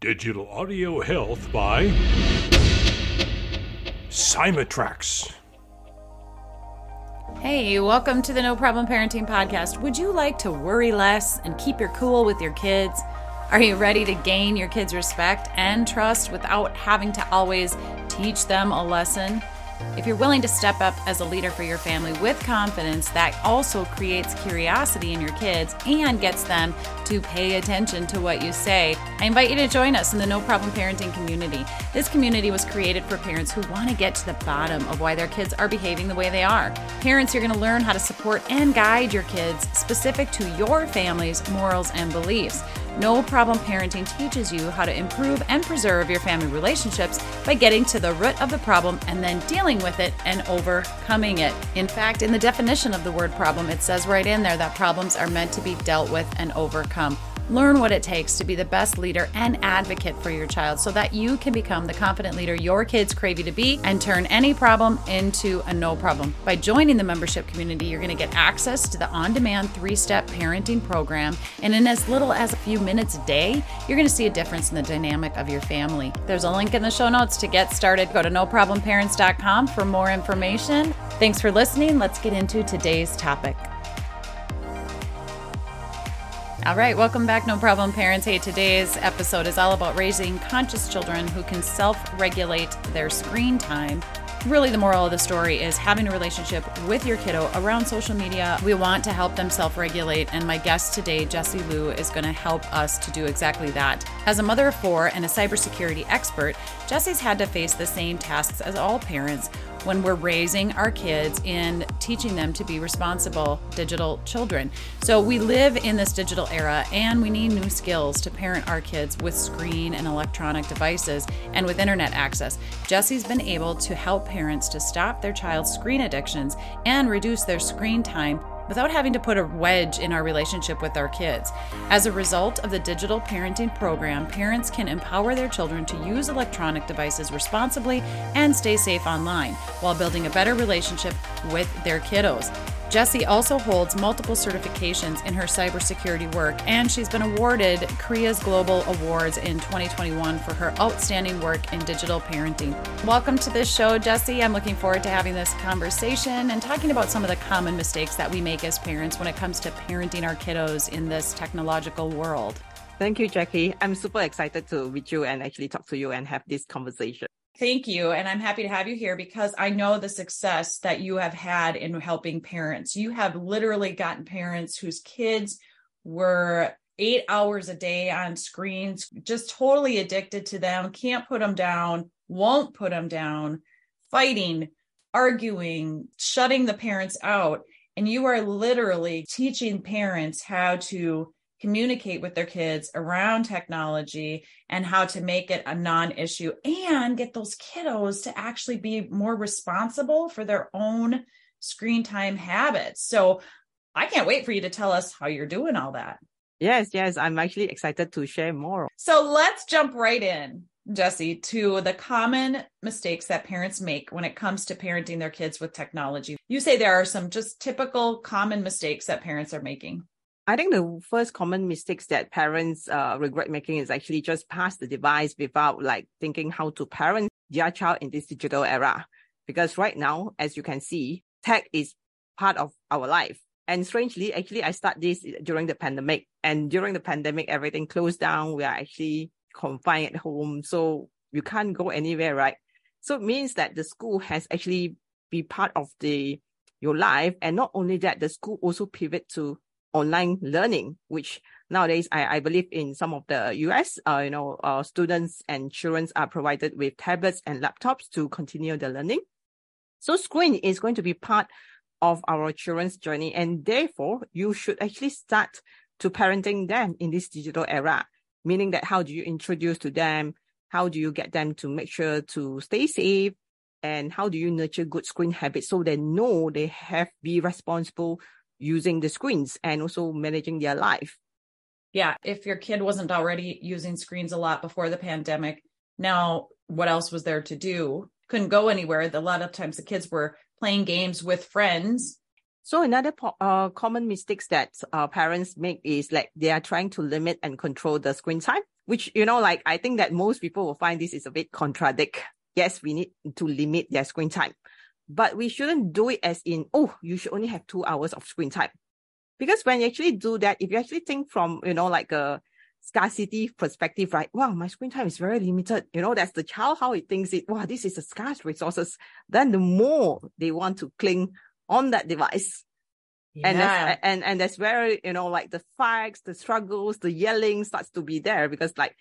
Digital audio health by Simatrax. Hey, welcome to the No Problem Parenting Podcast. Would you like to worry less and keep your cool with your kids? Are you ready to gain your kids' respect and trust without having to always teach them a lesson? If you're willing to step up as a leader for your family with confidence, that also creates curiosity in your kids and gets them to pay attention to what you say. I invite you to join us in the No Problem Parenting community. This community was created for parents who want to get to the bottom of why their kids are behaving the way they are. Parents, you're going to learn how to support and guide your kids specific to your family's morals and beliefs. No Problem Parenting teaches you how to improve and preserve your family relationships by getting to the root of the problem and then dealing with it and overcoming it. In fact, in the definition of the word problem, it says right in there that problems are meant to be dealt with and overcome. Learn what it takes to be the best leader and advocate for your child so that you can become the confident leader your kids crave you to be and turn any problem into a no problem. By joining the membership community, you're going to get access to the on demand three step parenting program. And in as little as a few minutes a day, you're going to see a difference in the dynamic of your family. There's a link in the show notes to get started. Go to noproblemparents.com for more information. Thanks for listening. Let's get into today's topic. All right, welcome back, No Problem Parents. Hey, today's episode is all about raising conscious children who can self regulate their screen time. Really, the moral of the story is having a relationship with your kiddo around social media. We want to help them self regulate, and my guest today, Jessie Liew, is going to help us to do exactly that. As a mother of four and a cybersecurity expert, Jessie's had to face the same tasks as all parents when we're raising our kids and teaching them to be responsible digital children. So we live in this digital era and we need new skills to parent our kids with screen and electronic devices and with internet access. Jessie's been able to help parents to stop their child's screen addictions and reduce their screen time without having to put a wedge in our relationship with our kids. As a result of the digital parenting program, parents can empower their children to use electronic devices responsibly and stay safe online while building a better relationship with their kiddos. Jessie also holds multiple certifications in her cybersecurity work, and she's been awarded CREA's Global Awards in 2021 for her outstanding work in digital parenting. Welcome to this show, Jessie. I'm looking forward to having this conversation and talking about some of the common mistakes that we make as parents when it comes to parenting our kiddos in this technological world. Thank you, Jackie. I'm super excited to meet you and actually talk to you and have this conversation. Thank you. And I'm happy to have you here because I know the success that you have had in helping parents. You have literally gotten parents whose kids were eight hours a day on screens, just totally addicted to them, can't put them down, won't put them down, fighting, arguing, shutting the parents out. And you are literally teaching parents how to communicate with their kids around technology and how to make it a non issue and get those kiddos to actually be more responsible for their own screen time habits. So I can't wait for you to tell us how you're doing all that. Yes, yes, I'm actually excited to share more. So let's jump right in. Jessie, to the common mistakes that parents make when it comes to parenting their kids with technology. You say there are some just typical common mistakes that parents are making. I think the first common mistakes that parents uh, regret making is actually just pass the device without like thinking how to parent their child in this digital era. Because right now, as you can see, tech is part of our life. And strangely, actually, I start this during the pandemic. And during the pandemic, everything closed down. We are actually confined at home. So you can't go anywhere, right? So it means that the school has actually be part of the your life. And not only that, the school also pivot to online learning, which nowadays I, I believe in some of the US, uh, you know, uh, students and children are provided with tablets and laptops to continue the learning. So screen is going to be part of our children's journey. And therefore you should actually start to parenting them in this digital era, meaning that how do you introduce to them? How do you get them to make sure to stay safe? And how do you nurture good screen habits so they know they have be responsible using the screens and also managing their life. Yeah. If your kid wasn't already using screens a lot before the pandemic, now what else was there to do? Couldn't go anywhere. A lot of times the kids were playing games with friends. So another uh, common mistakes that uh, parents make is like they are trying to limit and control the screen time which, you know, like I think that most people will find this is a bit contradict. Yes, we need to limit their screen time, but we shouldn't do it as in, oh, you should only have two hours of screen time. Because when you actually do that, if you actually think from, you know, like a scarcity perspective, right? Wow, my screen time is very limited. You know, that's the child how it thinks it, wow, this is a scarce resources. Then the more they want to cling on that device. Yeah. And that's, and, and that's where, you know, like the fights, the struggles, the yelling starts to be there because like,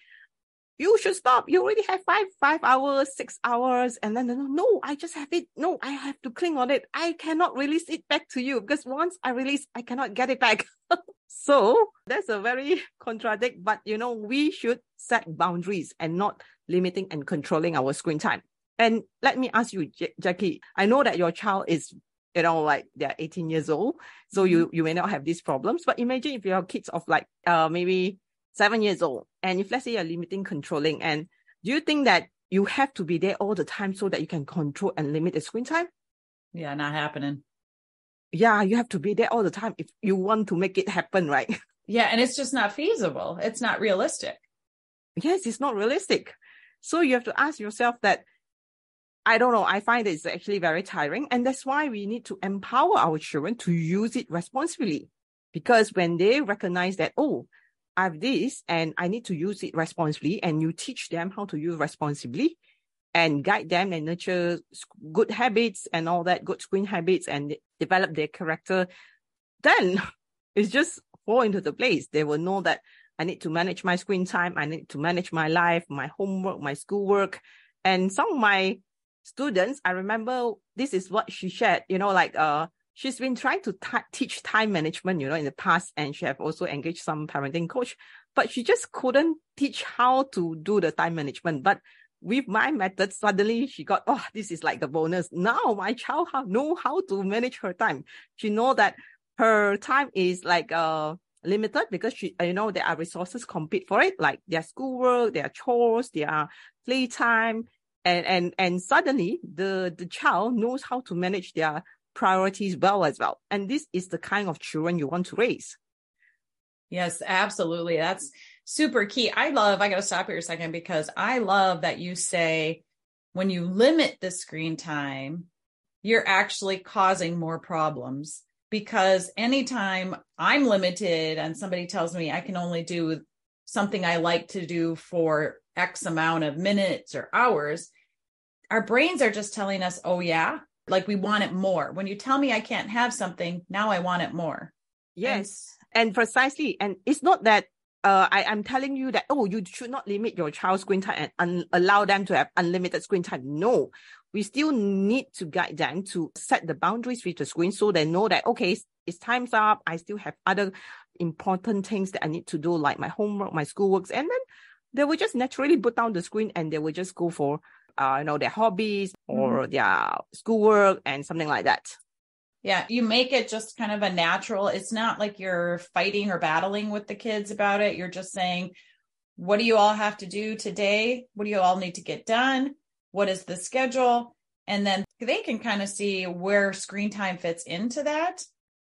you should stop. You already have five, five hours, six hours. And then, no, I just have it. No, I have to cling on it. I cannot release it back to you because once I release, I cannot get it back. so that's a very contradict, but you know, we should set boundaries and not limiting and controlling our screen time. And let me ask you, J- Jackie, I know that your child is you know, like they're 18 years old. So you, mm-hmm. you may not have these problems, but imagine if your kids of like, uh, maybe seven years old. And if let's say you're limiting controlling and do you think that you have to be there all the time so that you can control and limit the screen time? Yeah, not happening. Yeah, you have to be there all the time if you want to make it happen, right? Yeah, and it's just not feasible. It's not realistic. Yes, it's not realistic. So you have to ask yourself that I don't know. I find it's actually very tiring. And that's why we need to empower our children to use it responsibly. Because when they recognize that, oh, I have this and I need to use it responsibly, and you teach them how to use responsibly and guide them and nurture good habits and all that, good screen habits and develop their character, then it's just fall into the place. They will know that I need to manage my screen time. I need to manage my life, my homework, my schoolwork. And some of my students, I remember this is what she shared, you know, like, uh, she's been trying to teach time management, you know, in the past, and she have also engaged some parenting coach, but she just couldn't teach how to do the time management. But with my method, suddenly she got, oh, this is like the bonus. Now my child know how to manage her time. She know that her time is like, uh, limited because she, you know, there are resources compete for it, like their schoolwork, their chores, their playtime, and and and suddenly the the child knows how to manage their priorities well as well. And this is the kind of children you want to raise. Yes absolutely. That's super key. I love i gotta stop here a second because i love that you say when you limit the screen time you're actually causing more problems. Because anytime i'm limited and somebody tells me i can only do something i like to do for x amount of minutes or hours our brains are just telling us, oh, yeah, like we want it more. When you tell me I can't have something, now I want it more. Yes. And, and precisely. And it's not that uh, I, am telling you that, oh, you should not limit your child's screen time and un- allow them to have unlimited screen time. No, we still need to guide them to set the boundaries with the screen so they know that, okay, it's, it's time's up. I still have other important things that I need to do, like my homework, my schoolworks. And then they will just naturally put down the screen and they will just go for uh, you know, their hobbies or mm-hmm. their schoolwork and something like that. Yeah, you make it just kind of a natural. It's not like you're fighting or battling with the kids about it. You're just saying, what do you all have to do today? What do you all need to get done? What is the schedule? And then they can kind of see where screen time fits into that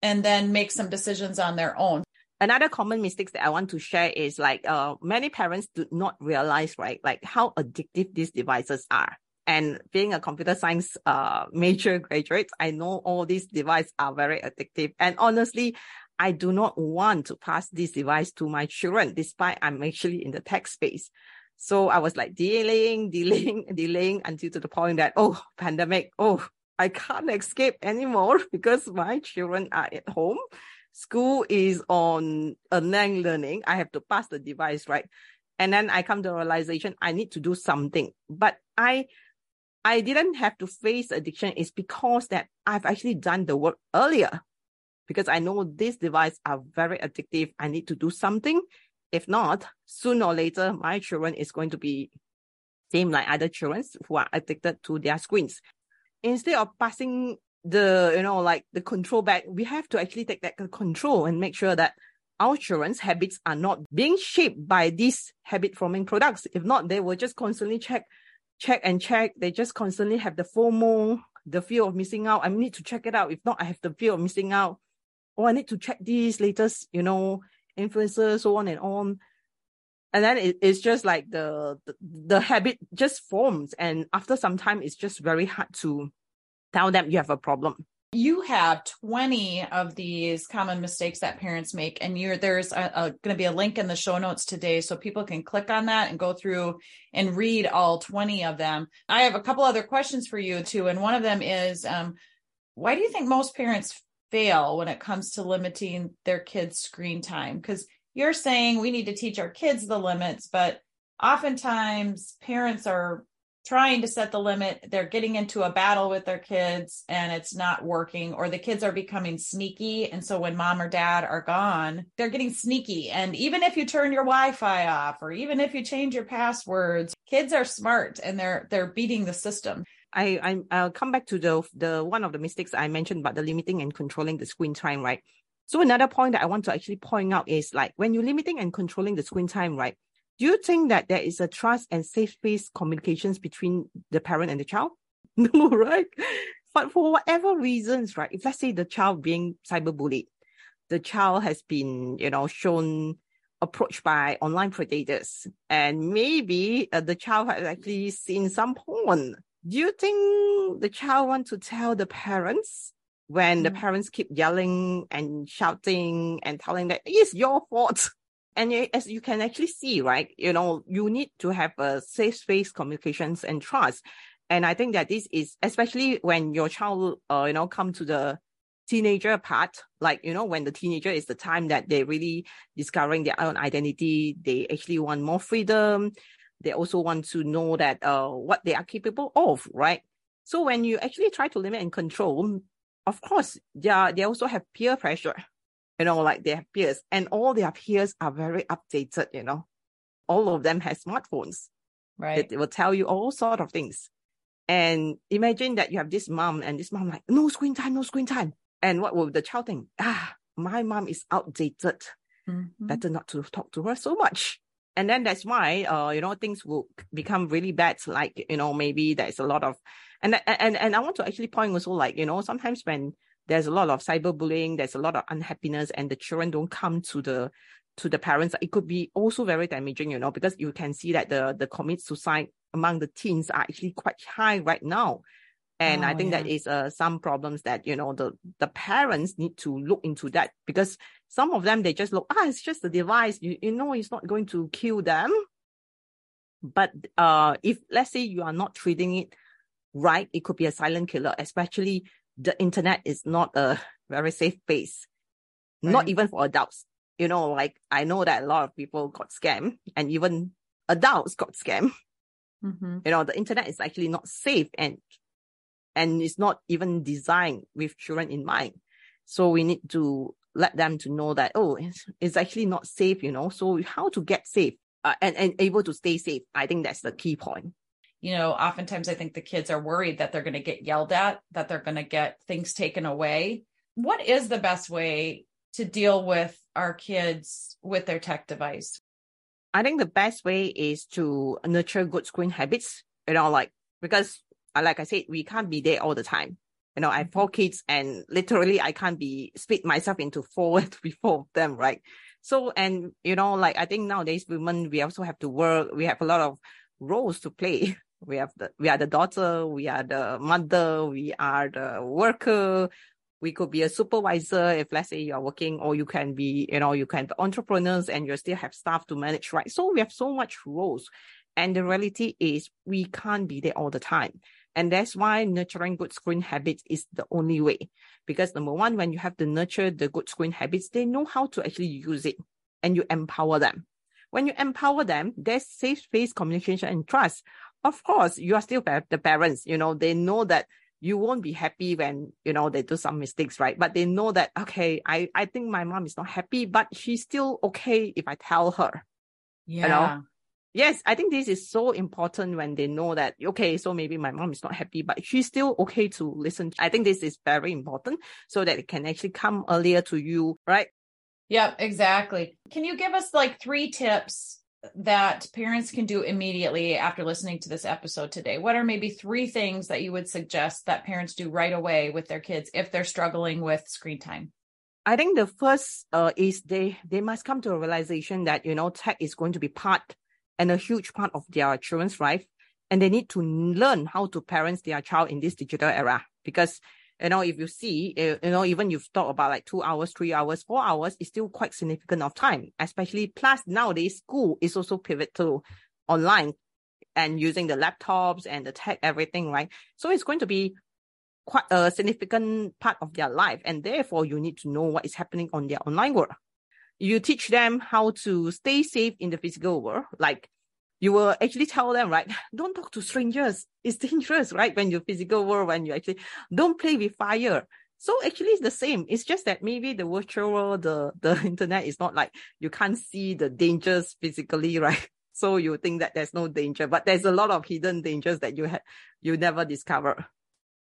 and then make some decisions on their own another common mistakes that I want to share is like uh, many parents do not realize, right, like how addictive these devices are. And being a computer science uh, major graduate, I know all these devices are very addictive. And honestly, I do not want to pass this device to my children, despite I'm actually in the tech space. So I was like delaying, delaying, delaying until to the point that, oh, pandemic, oh, I can't escape anymore because my children are at home school is on online learning. I have to pass the device, right? And then I come to realization I need to do something. But I I didn't have to face addiction is because that I've actually done the work earlier. Because I know these devices are very addictive. I need to do something. If not, sooner or later, my children is going to be same like other children who are addicted to their screens. Instead of passing the you know like the control back we have to actually take that control and make sure that our children's habits are not being shaped by these habit forming products. If not they will just constantly check check and check. They just constantly have the fomo the fear of missing out. I need to check it out. If not i have the fear of missing out. Or i need to check these latest you know influencers so on and on. And then it, it's just like the, the the habit just forms. And after some time it's just very hard to tell them you have a problem. You have 20 of these common mistakes that parents make and you're there's going to be a link in the show notes today so people can click on that and go through and read all 20 of them. I have a couple other questions for you too and one of them is um, why do you think most parents fail when it comes to limiting their kids screen time? Because you're saying we need to teach our kids the limits but oftentimes parents are trying to set the limit they're getting into a battle with their kids and it's not working or the kids are becoming sneaky and so when mom or dad are gone they're getting sneaky and even if you turn your wi-fi off or even if you change your passwords kids are smart and they're they're beating the system I, I I'll come back to the the one of the mistakes I mentioned about the limiting and controlling the screen time, right? So another point that I want to actually point out is like when you're limiting and controlling the screen time, right? Do you think that there is a trust and safe space communications between the parent and the child? No, right? But for whatever reasons, right? If let's say the child being cyberbullied, the child has been, you know, shown approached by online predators, and maybe uh, the child has actually seen some porn. Do you think the child want to tell the parents when mm. the parents keep yelling and shouting and telling that it's your fault? and as you can actually see, right, you know, you need to have a safe space communications and trust. And I think that this is especially when your child, uh, you know, come to the teenager part, like, you know, when the teenager is the time that they're really discovering their own identity, they actually want more freedom. They also want to know that, uh, what they are capable of, right? So when you actually try to limit and control, of course, they are, they also have peer pressure you know, like their peers, and all their peers are very updated, you know. All of them have smartphones. Right. It will tell you all sort of things. And imagine that you have this mom and this mom like, no screen time, no screen time. And what will the child think? Ah, my mom is outdated. Mm-hmm. Better not to talk to her so much. And then that's why, uh, you know, things will become really bad. Like, you know, maybe there's a lot of, and, and, and I want to actually point also like, you know, sometimes when there's a lot of cyberbullying, there's a lot of unhappiness, and the children don't come to the to the parents. It could be also very damaging, you know, because you can see that the the commit suicide among the teens are actually quite high right now. And oh, I think yeah. that is uh, some problems that, you know, the, the parents need to look into that because some of them, they just look, ah, it's just a device. You, you know, it's not going to kill them. But, uh, if let's say you are not treating it right, it could be a silent killer, especially the internet is not a very safe place, right. not even for adults. You know, like I know that a lot of people got scammed and even adults got scammed. Mm-hmm. You know, the internet is actually not safe and, and it's not even designed with children in mind. So we need to let them to know that, oh, it's, it's actually not safe, you know, so how to get safe uh, and, and able to stay safe. I think that's the key point you know, oftentimes I think the kids are worried that they're going to get yelled at, that they're going to get things taken away. What is the best way to deal with our kids with their tech device? I think the best way is to nurture good screen habits, you know, like, because uh, like I said, we can't be there all the time. You know, I have four mm-hmm. kids and literally I can't be split myself into four to four of them, right? So, and you know, like I think nowadays women, we also have to work. We have a lot of roles to play. We have the, we are the daughter, we are the mother, we are the worker. We could be a supervisor if let's say you're working or you can be, you know, you can be entrepreneurs and you still have staff to manage, right? So we have so much roles. And the reality is we can't be there all the time. And that's why nurturing good screen habits is the only way. Because number one, when you have to nurture the good screen habits, they know how to actually use it and you empower them. When you empower them, there's safe space communication and trust of course, you are still the parents, you know, they know that you won't be happy when, you know, they do some mistakes, right? But they know that, okay, I, I think my mom is not happy, but she's still okay if I tell her. Yeah. You know? Yes, I think this is so important when they know that, okay, so maybe my mom is not happy, but she's still okay to listen. I think this is very important so that it can actually come earlier to you, right? Yep, exactly. Can you give us like three tips that parents can do immediately after listening to this episode today? What are maybe three things that you would suggest that parents do right away with their kids if they're struggling with screen time? I think the first uh, is they they must come to a realization that you know tech is going to be part and a huge part of their children's life, and they need to learn how to parent their child in this digital era. Because you know if you see eh, you know even you've talked about like two hours, three hours, four hours is still quite significant of time. Especially plus nowadays school is also pivot to online and using the laptops and the tech everything right. So it's going to be quite a significant part of their life. And therefore, you need to know what is happening on their online world. You teach them how to stay safe in the physical world. Like you will actually tell them, right? Don't talk to strangers. It's dangerous, right? When you're physical world, when you actually don't play with fire. So actually it's the same. It's just that maybe the virtual world, the, the internet is not like you can't see the dangers physically, right? So you think that there's no danger, but there's a lot of hidden dangers that you have, you never discover.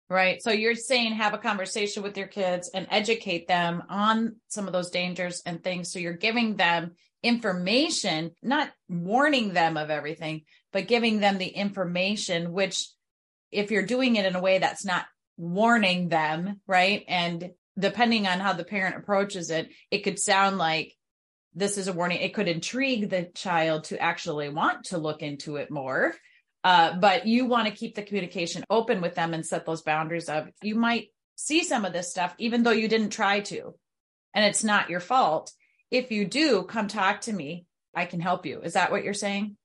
Right. So you're saying have a conversation with your kids and educate them on some of those dangers and things. So you're giving them information, not warning them of everything, but giving them the information, which if you're doing it in a way that's not warning them, right? And depending on how the parent approaches it, it could sound like this is a warning. It could intrigue the child to actually want to look into it more uh, but you want to keep the communication open with them and set those boundaries of you might see some of this stuff even though you didn't try to and it's not your fault if you do come talk to me. I can help you. Is that what you're saying?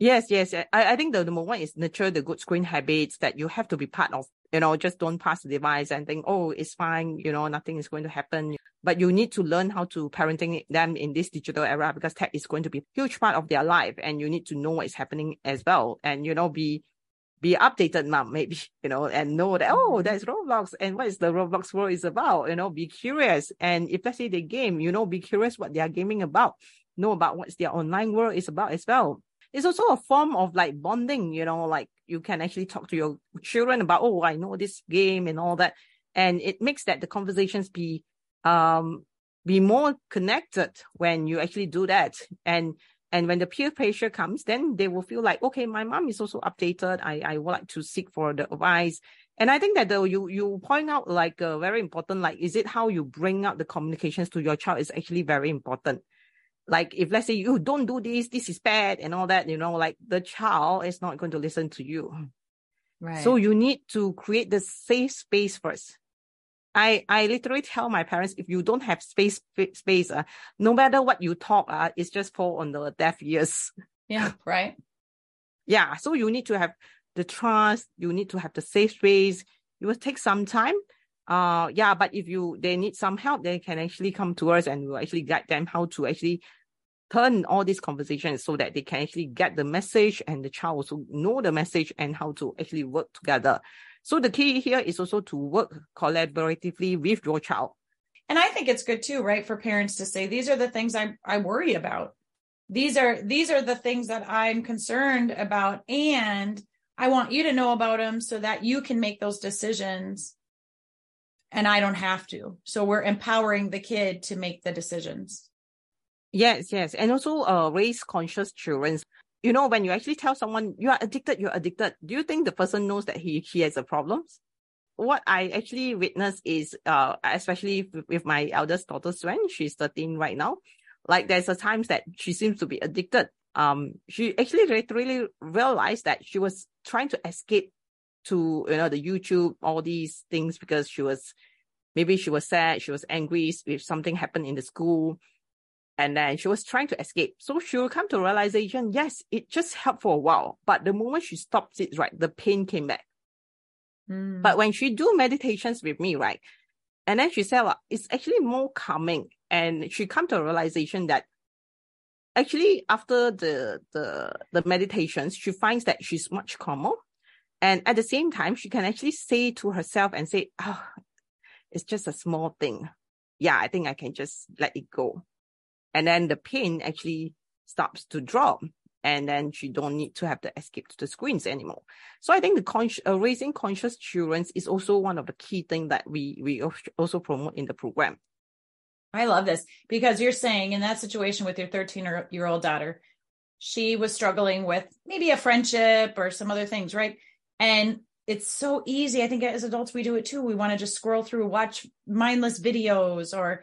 Yes yes. I, I think the number one is nurture the good screen habits that you have to be part of. You know just don't pass the device and think oh it's fine. You know nothing is going to happen. But you need to learn how to parenting them in this digital era because tech is going to be a huge part of their life and you need to know what is happening as well and you know be be updated mom maybe you know and know that oh mm-hmm. there's roblox. And what is the roblox world is about? You know be curious. And if let's say they game you know be curious what they are gaming about. Know about what's their online world is about as well. It's also a form of like bonding you know like you can actually talk to your children about oh i know this game and all that. And it makes that the conversations be um, be more connected when you actually do that. And and when the peer pressure comes, then they will feel like, okay, my mom is also updated. I, I would like to seek for the advice. And I think that though you you point out like uh, very important, like is it how you bring up the communications to your child is actually very important. Like if let's say you don't do this, this is bad and all that, you know, like the child is not going to listen to you. Right. So you need to create the safe space first. I, I literally tell my parents, if you don't have space, space, uh, no matter what you talk, uh, it's just fall on the deaf ears. Yeah. Right. yeah. So you need to have the trust. You need to have the safe space. It will take some time. Uh, yeah. But if you, they need some help, they can actually come to us and we'll actually guide them how to actually turn all these conversations so that they can actually get the message and the child also know the message and how to actually work together. So the key here is also to work collaboratively with your child. And I think it's good too, right? For parents to say, these are the things I, I worry about. These are, these are the things that I'm concerned about. And I want you to know about them so that you can make those decisions and I don't have to. So we're empowering the kid to make the decisions. Yes, yes. And also uh, raise conscious children you know, when you actually tell someone you are addicted, you're addicted, do you think the person knows that he, he has a problem? What I actually witness is, uh, especially with my eldest daughter, Swen, she's 13 right now. Like there's a times that she seems to be addicted. Um, she actually really realized that she was trying to escape to, you know, the YouTube, all these things because she was, maybe she was sad, she was angry if something happened in the school and then she was trying to escape. So she will come to realization, yes, it just helped for a while. But the moment she stops it, right, the pain came back. Mm. But when she do meditations with me, right, and then she said, well, it's actually more calming. And she come to a realization that actually after the, the, the meditations, she finds that she's much calmer. And at the same time, she can actually say to herself and say, oh, it's just a small thing. Yeah, I think I can just let it go and then the pain actually stops to drop and then she don't need to have to escape to the screens anymore. So I think the con- uh, raising conscious children is also one of the key things that we we also promote in the program. I love this because you're saying in that situation with your 13 year old daughter, she was struggling with maybe a friendship or some other things, right? And it's so easy. I think as adults, we do it too. We want to just scroll through, watch mindless videos or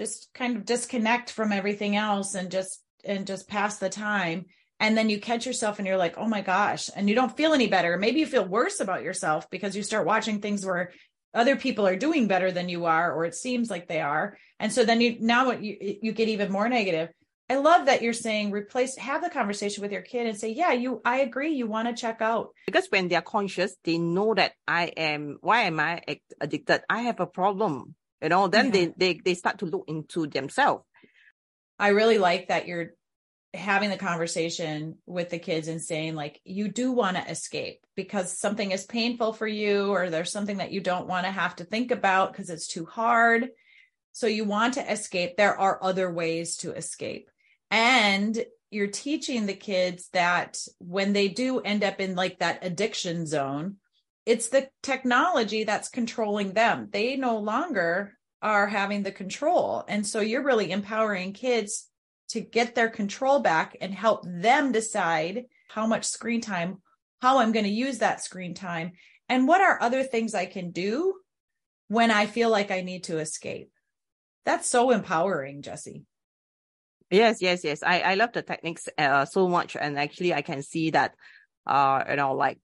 just kind of disconnect from everything else and just, and just pass the time. And then you catch yourself and you're like, oh my gosh, and you don't feel any better. Maybe you feel worse about yourself because you start watching things where other people are doing better than you are, or it seems like they are. And so then you, now you, you get even more negative. I love that you're saying replace have the conversation with your kid and say, yeah, you I agree, you want to check out. Because when they're conscious, they know that I am why am I addicted? I have a problem. You know, then yeah. they, they they start to look into themselves. I really like that you're having the conversation with the kids and saying like you do want to escape because something is painful for you or there's something that you don't want to have to think about because it's too hard so you want to escape there are other ways to escape and you're teaching the kids that when they do end up in like that addiction zone it's the technology that's controlling them they no longer are having the control and so you're really empowering kids to get their control back and help them decide how much screen time how i'm going to use that screen time and what are other things i can do when i feel like i need to escape that's so empowering Jessie Yes, yes, yes. I, I love the techniques uh, so much. And actually, I can see that, uh, you know, like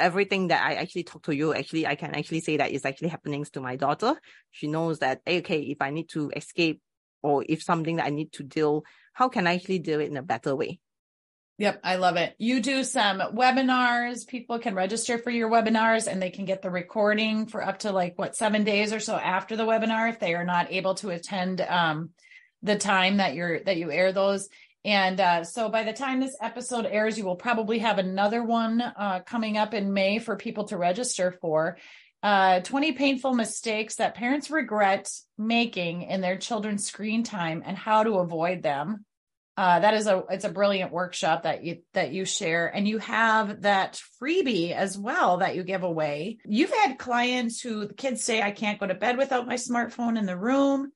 everything that I actually talk to you, actually, I can actually say that is actually happening to my daughter. She knows that, okay, if I need to escape or if something that I need to deal, how can I actually do it in a better way? Yep, I love it. You do some webinars. People can register for your webinars and they can get the recording for up to like what seven days or so after the webinar if they are not able to attend um, the time that you're that you air those and uh, so by the time this episode airs you will probably have another one uh, coming up in may for people to register for. Uh, 20 painful mistakes that parents regret making in their children's screen time and how to avoid them. Uh, that is a it's a brilliant workshop that you that you share. And you have that freebie as well that you give away. You've had clients who the kids say i can't go to bed without my smartphone in the room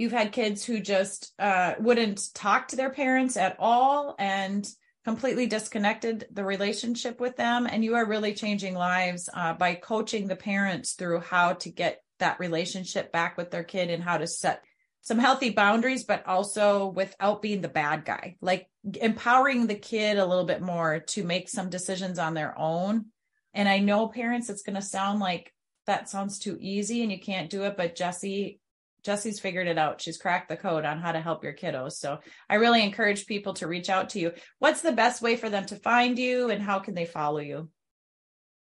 You've had kids who just uh, wouldn't talk to their parents at all and completely disconnected the relationship with them. And you are really changing lives uh, by coaching the parents through how to get that relationship back with their kid and how to set some healthy boundaries, but also without being the bad guy, like empowering the kid a little bit more to make some decisions on their own. And I know parents, it's going to sound like that sounds too easy and you can't do it. But Jessie, Jessie's figured it out. She's cracked the code on how to help your kiddos. So I really encourage people to reach out to you. What's the best way for them to find you and how can they follow you?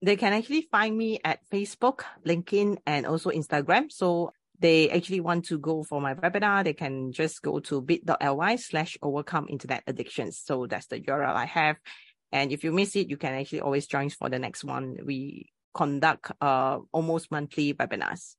They can actually find me at Facebook, LinkedIn, and also Instagram. So they actually want to go for my webinar, they can just go to bit.ly slash overcome internet addictions. So that's the URL I have. And if you miss it, you can actually always join for the next one. We conduct uh, almost monthly webinars.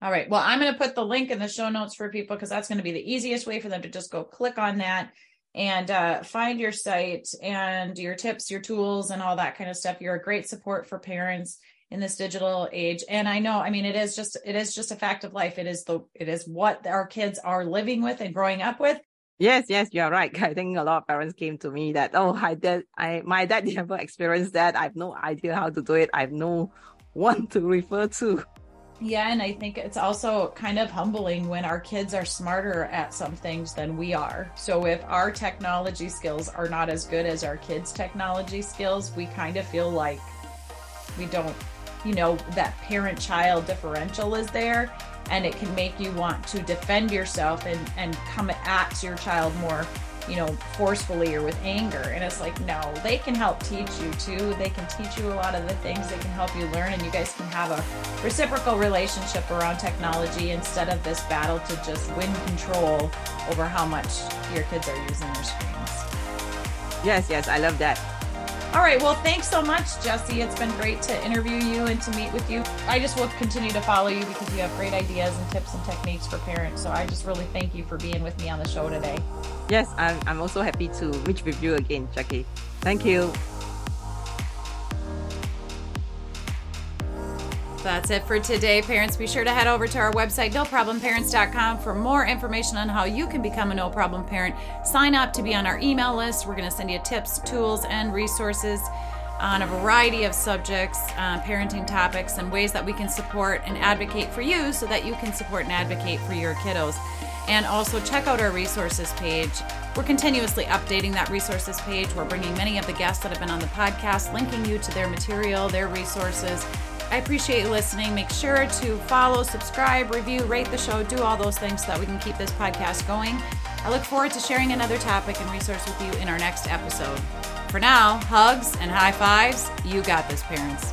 All right. Well, I'm going to put the link in the show notes for people because that's going to be the easiest way for them to just go click on that and uh, find your site and your tips, your tools, and all that kind of stuff. You're a great support for parents in this digital age. And I know, I mean, it is just it is just a fact of life. It is the it is what our kids are living with and growing up with. Yes, yes, you're right. I think a lot of parents came to me that, oh, I did, I my dad never experienced that. I have no idea how to do it. I have no one to refer to. Yeah, and I think it's also kind of humbling when our kids are smarter at some things than we are. So if our technology skills are not as good as our kids' technology skills, we kind of feel like we don't, you know, that parent child differential is there and it can make you want to defend yourself and and come at your child more you know, forcefully or with anger. And it's like, no, they can help teach you too. They can teach you a lot of the things. They can help you learn, and you guys can have a reciprocal relationship around technology instead of this battle to just win control over how much your kids are using their screens. Yes, yes, I love that. All right. Well, thanks so much, Jessie. It's been great to interview you and to meet with you. I just will continue to follow you because you have great ideas and tips and techniques for parents. So I just really thank you for being with me on the show today. Yes, I'm, I'm also happy to meet with you again, Jackie. Thank you. That's it for today, parents. Be sure to head over to our website, noproblemparents.com, for more information on how you can become a no problem parent. Sign up to be on our email list. We're going to send you tips, tools, and resources. on a variety of subjects, uh, parenting topics, and ways that we can support and advocate for you so that you can support and advocate for your kiddos. And also check out our resources page. We're continuously updating that resources page. We're bringing many of the guests that have been on the podcast, linking you to their material, their resources. I appreciate you listening. Make sure to follow, subscribe, review, rate the show, do all those things so that we can keep this podcast going. I look forward to sharing another topic and resource with you in our next episode. For now, hugs and high fives. You got this, parents.